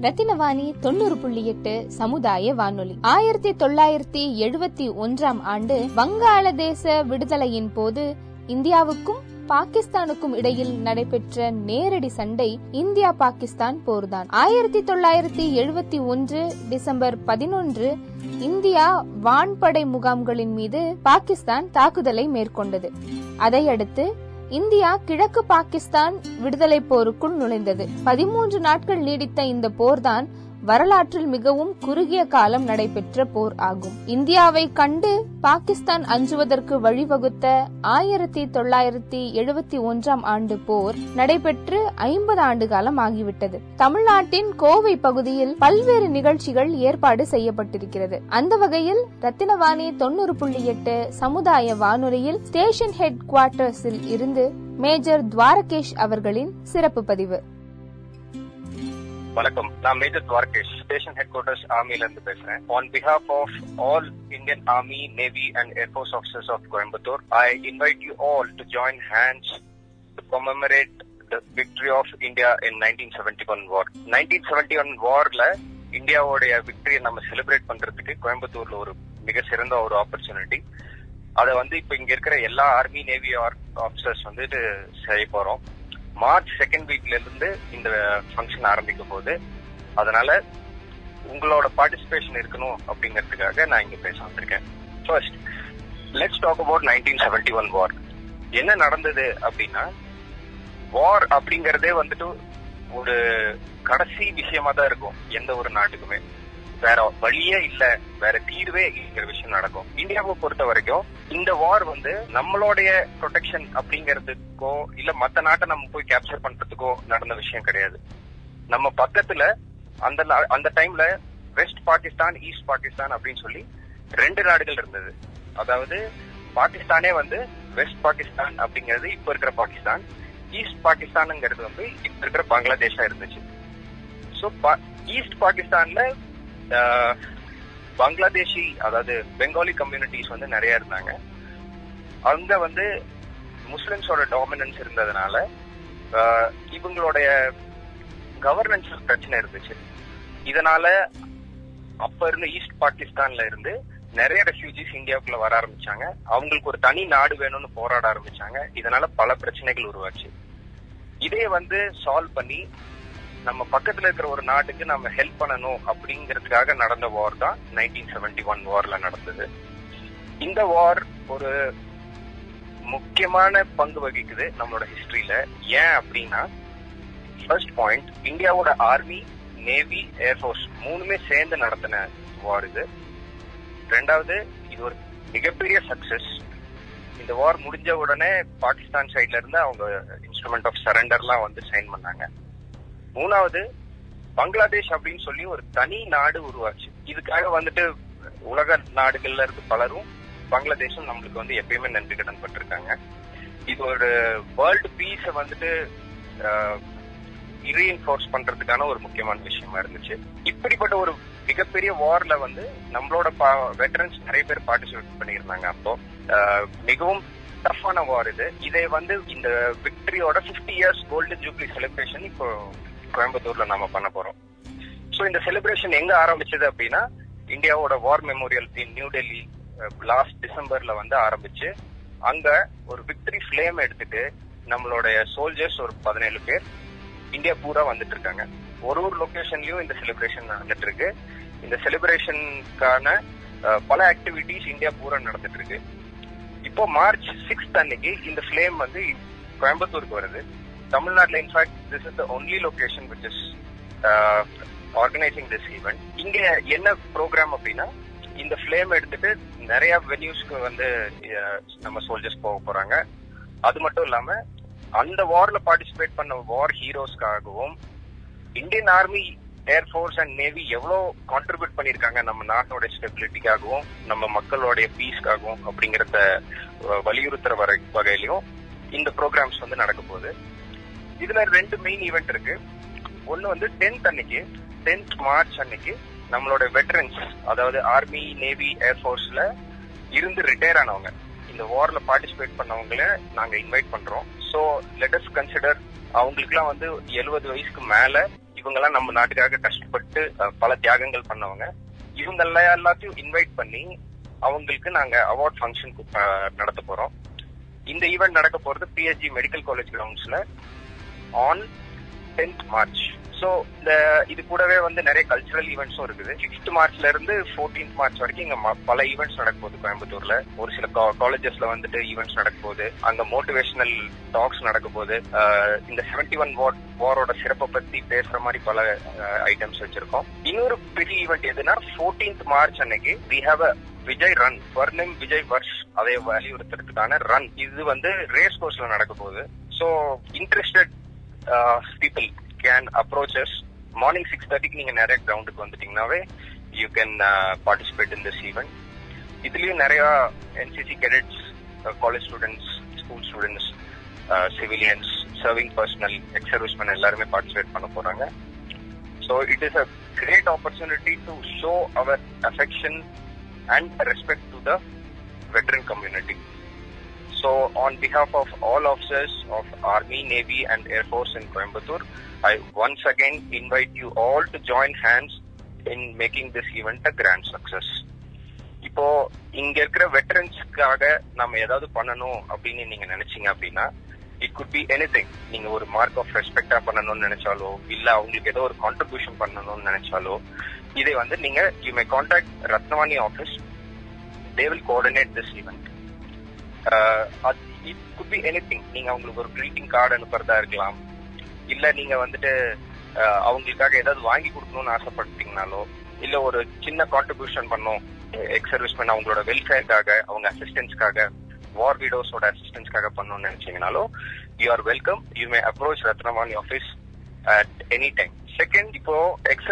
ரத்தினவாணி தொண்ணூறு புள்ளி எட்டு சமுதாய வானொலி. ஆயிரத்தி தொள்ளாயிரத்தி எழுபத்தி ஒன்றாம் ஆண்டு வங்காளதேச விடுதலையின் போது இந்தியாவுக்கும் பாகிஸ்தானுக்கும் இடையில் நடைபெற்ற நேரடி சண்டை இந்தியா பாகிஸ்தான் போர்தான். ஆயிரத்தி தொள்ளாயிரத்தி எழுபத்தி ஒன்று டிசம்பர் பதினொன்று இந்தியா வான்படை முகாம்களின் மீது பாகிஸ்தான் தாக்குதலை மேற்கொண்டது. அதையடுத்து இந்தியா கிழக்கு பாகிஸ்தான் விடுதலை போருக்குள் நுழைந்தது. பதிமூன்று நாட்கள் நீடித்த இந்த போர்தான் வரலாற்றில் மிகவும் குறுகிய காலம் நடைபெற்ற போர் ஆகும். இந்தியாவை கண்டு பாகிஸ்தான் அஞ்சுவதற்கு வழிவகுத்த ஆயிரத்தி தொள்ளாயிரத்தி எழுபத்தி ஒன்றாம் ஆண்டு போர் நடைபெற்று ஐம்பது ஆண்டு காலம் ஆகிவிட்டது. தமிழ்நாட்டின் கோவை பகுதியில் பல்வேறு நிகழ்ச்சிகள் ஏற்பாடு செய்யப்பட்டிருக்கிறது. அந்த வகையில் ரத்தினவாணி தொண்ணூறு புள்ளி எட்டு சமுதாய வானொலியில் ஸ்டேஷன் ஹெட் குவார்டர்ஸில் இருந்து மேஜர் துவாரகேஷ் அவர்களின் சிறப்பு பதிவு. வணக்கம். நான் major Dwarakesh station headquarters ஆர்மில இருந்து பேசுறேன். On behalf of all Indian army navy and air force officers of Coimbatore I invite you all to join hands to commemorate the victory of India in nineteen seventy one war nineteen seventy one வார்ல இந்தியாவுடைய விக்டரியை நம்ம celebrate பண்றதுக்கு கோயம்புத்தூர்ல ஒரு மிக சிறந்த ஒரு opportunity அதை வந்து இப்ப இங்க இருக்கிற எல்லா ஆர்மி நேவி ஆஃபீஸர்ஸ் வந்து செய்ய போறோம். மார்ச் செகண்ட் வீக்ல இருந்து இந்த ஃபங்க்ஷன் ஆரம்பிக்க போகுது அதனால உங்களோட பார்ட்டிசிபேஷன் இருக்கணும் அப்படிங்கிறதுக்காக நான் இங்க பேச வந்திருக்கேன். First let's talk about nineteen seventy one war என்ன நடந்தது அப்படின்னா வார் அப்படிங்கறதே வந்துட்டு ஒரு கடைசி விஷயமா தான் இருக்கும் எந்த ஒரு நாட்டுக்குமே. வேற வழியே இல்ல. வேற தீர்வே இருக்கிற விஷயம் நடக்கும். இந்தியாவை பொறுத்த வரைக்கும் இந்த வார் வந்து நம்மளுடைய ப்ரொடெக்ஷன் அப்படிங்கறதுக்கோ இல்ல மத்த நாட்டை நம்ம போய் கேப்சர் பண்றதுக்கோ நடந்த விஷயம் கிடையாது. நம்ம பக்கத்துல அந்த அந்த டைம்ல வெஸ்ட் பாகிஸ்தான் ஈஸ்ட் பாகிஸ்தான் அப்படின்னு சொல்லி ரெண்டு நாடுகள் இருந்தது. அதாவது பாகிஸ்தானே வந்து வெஸ்ட் பாகிஸ்தான் அப்படிங்கிறது இப்ப இருக்கிற பாகிஸ்தான். ஈஸ்ட் பாகிஸ்தான்ங்கிறது வந்து இப்ப இருக்கிற பங்களாதேஷா இருந்துச்சு. ஸோ ஈஸ்ட் பாகிஸ்தான்ல பங்களாதேஷி அதாவது பெங்காலி கம்யூனிட்டிஸ் வந்து நிறைய இருந்தாங்க. அங்க வந்து முஸ்லிம்ஸோட டாமினன்ஸ் இருந்ததுனால இவங்களுடைய கவர்னன்ஸ் பிரச்சனை இருந்துச்சு. இதனால அப்ப இருந்த ஈஸ்ட் பாகிஸ்தான்ல இருந்து நிறைய ரெஃப்யூஜிஸ் இந்தியாவுக்குள்ள வர ஆரம்பிச்சாங்க. அவங்களுக்கு ஒரு தனி நாடு வேணும்னு போராட ஆரம்பிச்சாங்க. இதனால பல பிரச்சனைகள் உருவாச்சு. இதே வந்து சால்வ் பண்ணி நம்ம பக்கத்துல இருக்கிற ஒரு நாட்டுக்கு நம்ம ஹெல்ப் பண்ணணும் அப்படிங்கிறதுக்காக நடந்த வார் தான் நைன்டீன் செவன்டி ஒன் வார்ல நடந்தது. இந்த வார் ஒரு முக்கியமான பங்கு வகிக்குது நம்மளோட ஹிஸ்டரியில ஏன் அப்படின்னா ஃபர்ஸ்ட் பாயிண்ட் இந்தியாவோட ஆர்மி நேவி ஏர்ஃபோர்ஸ் மூணுமே சேர்ந்து நடத்தின வார் இது. ரெண்டாவது இது ஒரு மிகப்பெரிய சக்சஸ் இந்த வார் முடிஞ்ச உடனே பாகிஸ்தான் சைட்ல இருந்து அவங்க இன்ஸ்ட்ருமெண்ட் ஆஃப் சரண்டர்லாம் வந்து சைன் பண்ணாங்க. மூணாவது பங்களாதேஷ் அப்படின்னு சொல்லி ஒரு தனி நாடு உருவாச்சு. இதுக்காக வந்துட்டு உலக நாடுகள்ல இருந்து பலரும் பங்களாதேஷும் நம்மளுக்கு வந்து எப்பயுமே நன்றி கடன் பட்டிருக்காங்க. இது ஒரு வேர்ல்டு பீஸ வந்துட்டு ரீஎன்ஃபோர்ஸ் பண்றதுக்கான ஒரு முக்கியமான விஷயமா இருந்துச்சு. இப்படிப்பட்ட ஒரு மிகப்பெரிய வார்ல வந்து நம்மளோட வெட்டரன்ஸ் நிறைய பேர் பார்ட்டிசிபேட் பண்ணியிருந்தாங்க அப்போ. மிகவும் டஃப்பான வார் இது. இதை வந்து இந்த விக்டரியோட fifty years golden jubilee celebration இப்போ கோயம்புத்தூர்ல நாம பண்ண போறோம். ஸோ இந்த செலிப்ரேஷன் எங்க ஆரம்பிச்சது அப்படின்னா இந்தியாவோட war memorial in New Delhi last டிசம்பர்ல வந்து ஆரம்பிச்சு அங்க ஒரு விக்டரி ஃபிளேம் எடுத்துட்டு நம்மளுடைய சோல்ஜர்ஸ் ஒரு பதினேழு பேர் இந்தியா பூரா வந்துட்டு இருக்காங்க. ஒரு ஒரு லொகேஷன்லயும் இந்த செலிப்ரேஷன் நடந்துட்டு இருக்கு. இந்த செலிப்ரேஷனுக்கான பல ஆக்டிவிட்டிஸ் இந்தியா பூரா நடந்துட்டு இருக்கு. இப்போ மார்ச் சிக்ஸ்த் அன்னைக்கு இந்த ஃபிளேம் வந்து கோயம்புத்தூருக்கு வருது. தமிழ்நாட்டில் in fact this is the only location which is organising this event இங்க என்ன ப்ரோக்ராம் அப்படின்னா இந்த ஃபிளேம் எடுத்துட்டு நிறைய வென்யூஸ்க்கு வந்து uh, நம்ம சோல்ஜர்ஸ் போக போறாங்க. அது மட்டும் இல்லாம அந்த வார்ல பார்ட்டிசிபேட் பண்ண war ஹீரோஸ்க்காகவும் Indian army air force and navy எவ்வளவு கான்ட்ரிபியூட் பண்ணிருக்காங்க நம்ம நாட்டோட ஸ்டெபிலிட்டிக்காகவும் நம்ம மக்களுடைய பீஸ்க்காகவும் அப்படிங்கறத வலியுறுத்துற வரை வகையிலையும் இந்த ப்ரோக்ராம்ஸ் வந்து நடக்க போகுது. இதுல ரெண்டு மெயின் ஈவெண்ட் இருக்கு. ஒன்னு வந்து டென்த் அன்னைக்கு டென்த் மார்ச் அன்னைக்கு நம்மளோட வெட்டரன்ஸ் அதாவது ஆர்மி நேவி ஏர்ஃபோர்ஸ்ல இருந்து ரிட்டையர் ஆனவங்க. இந்த வார்ல பார்ட்டிசிபேட் பண்ணவங்கள நாங்க இன்வைட் பண்றோம். ஸோ லெட் அஸ் கன்சிடர் அவங்களுக்குலாம் வந்து எழுபது வயசுக்கு மேல இவங்கெல்லாம் நம்ம நாட்டுக்காக கஷ்டப்பட்டு பல தியாகங்கள் பண்ணவங்க. இவங்க எல்லாத்தையும் இன்வைட் பண்ணி அவங்களுக்கு நாங்க அவார்ட் ஃபங்க்ஷன் நடத்த போறோம். இந்த ஈவெண்ட் நடக்க போறது பிஎஸ்ஜி மெடிக்கல் காலேஜ் கிரவுண்ட்ஸ்ல ஆன் டென்த் மார்ச் சோ இந்த இது கூடவே வந்து நிறைய கல்ச்சுரல் ஈவெண்ட்ஸும் இருக்குது. சிக்ஸ்த் மார்ச்ல இருந்து 14th மார்ச் வரைக்கும் இங்க ம- பல ஈவெண்ட்ஸ் நடக்க போகுது கோயம்புத்தூர்ல. ஒரு சில காலேஜஸ்ல வந்துட்டு ஈவெண்ட்ஸ் நடக்க போகுது. அங்க மோட்டிவேஷனல் டாக்ஸ் நடக்க போகுது. இந்த 71 ஒன் வார் வாரோட சிறப்பை பத்தி பேசுற மாதிரி பல ஐட்டம்ஸ் வச்சிருக்கோம். இன்னொரு பெரிய ஈவெண்ட் எதுனா 14th மார்ச் அன்னைக்கு we have a Vijay run வர்ணம் விஜய் வர்ஷ் அதை வலியுறுத்துறதுக்கான ரன் இது வந்து ரேஸ் கோர்ஸ்ல நடக்க போகுது. So interested people can approaches morning six தேர்ட்டிக்கு நீங்க நிறைய கிரவுண்டுக்கு வந்துட்டீங்கன்னாவே you can participate in this event இதுலயும் நிறைய NCC cadets college students school students civilians serving personnel ex serviceman எல்லாருமே பார்ட்டிசிபேட் பண்ண போறாங்க. So it is a great opportunity to show our affection and respect to the veteran community So, on behalf of all officers of Army, Navy, and Air Force in Coimbatore, I once again invite you all to join hands in making this event a grand success. இப்போ இங்க இருக்கிற வெட்டரன்ஸ்க்காக நம்ம ஏதாவது பண்ணணும் அப்படின்னு நீங்க நினைச்சீங்க அப்படின்னா இட் குட் பி எனி நீங்க ஒரு மார்க் ஆஃப் ரெஸ்பெக்டா பண்ணணும்னு நினைச்சாலோ இல்ல அவங்களுக்கு ஏதோ ஒரு கான்ட்ரிபியூஷன் பண்ணணும்னு நினைச்சாலோ இதை வந்து நீங்க you may contact Ratnavani office they will coordinate this event it could be any நீங்க அவங்களுக்கு ஒரு கிரீட்டிங் கார்டு அனுப்புறதா இருக்கலாம். இல்ல நீங்க வந்துட்டு அவங்களுக்காக ஏதாவது வாங்கி கொடுக்கணும்னு ஆசைப்பட்டீங்கனாலோ இல்ல ஒரு சின்ன கான்ட்ரிபியூஷன் பண்ணும் எக்ஸ் அவங்களோட வெல்ஃபேர்க்காக அவங்க அசிஸ்டன்ஸ்க்காக வார் வீடோஸோட அசிஸ்டன்ஸ்க்காக பண்ணணும்னு நினைச்சீங்கனாலோ you are welcome you may approach Ratnavani office at any time second இப்போ எக்ஸ்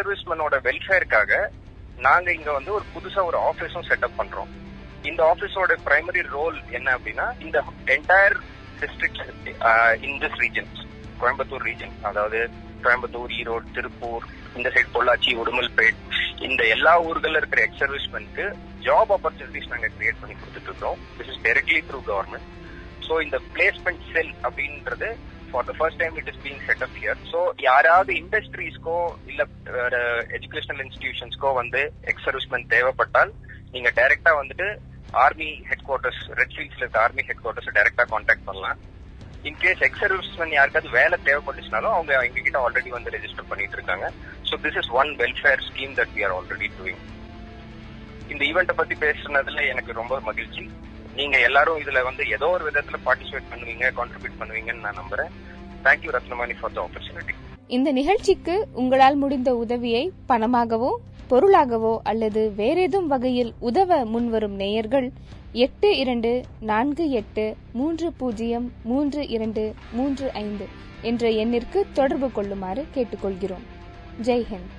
வெல்ஃபேருக்காக நாங்க இங்க வந்து ஒரு புதுசா ஒரு ஆபீஸும் செட்டப் பண்றோம். இந்த ஆபீஸோட பிரைமரி ரோல் என்ன அப்படின்னா இந்த entire district in this region Coimbatore region அதாவது கோயம்புத்தூர் ஈரோடு திருப்பூர் இந்த சைடு பொள்ளாச்சி உடுமல்பேட் இந்த எல்லா ஊர்கள்ல இருக்கிற எக்ஸ் ஜாப் ஆப்பர்ச்சுனிட்டிஸ் நாங்க கிரியேட் பண்ணி கொடுத்துட்டு இருக்கோம் this is directly through government so இந்த பிளேஸ்மெண்ட் செல் அப்படின்றது for the first time it is being set up here so யாராவது இண்டஸ்ட்ரீஸ்க்கோ இல்ல எஜுகேஷனல் இன்ஸ்டிடியூஷன்ஸ்க்கோ வந்து எக்ஸ் சர்வீஸ்மென் தேவைப்பட்டால் நீங்க டைரக்டா வந்துட்டு ஆர்மி ஹெட் குவார்டர்ஸ் ரெட் ஃபீல்ட்ஸ்ல இருக்க ஆர்மி ஹெட் குவார்டர்ஸ் டைரக்டா கான்டாக்ட் பண்ணலாம். இன்கேஸ் எக்ஸ் சர்வீஸ்மேன் யாருக்காவது வேலை தேவைப்பட்டுச்சுனாலும் அவங்க எங்க கிட்ட ஆல்ரெடி வந்து ரெஜிஸ்டர் பண்ணிட்டு இருக்காங்க. So this is one welfare scheme that we are already doing இந்த ஈவெண்ட்டை பத்தி பேசுனதுல எனக்கு ரொம்ப மகிழ்ச்சி. நீங்க எல்லாரும் இதுல வந்து ஏதோ ஒரு விதத்துல பார்ட்டிசிபேட் பண்ணுவீங்க கான்ட்ரிபியூட் பண்ணுவீங்கன்னு நான் நம்புறேன். Thank you Ratnamani for the opportunity இந்த நிகழ்ச்சிக்கு உங்களால் முடிந்த உதவியை பணமாகவோ பொருளாகவோ அல்லது வேறேதும் வகையில் உதவ முன்வரும் நேயர்கள் எட்டு இரண்டு நான்கு எட்டு மூன்று பூஜ்ஜியம் மூன்று இரண்டு மூன்று ஐந்து என்ற எண்ணிற்கு தொடர்பு கொள்ளுமாறு கேட்டுக்கொள்கிறோம். ஜெய்ஹிந்த்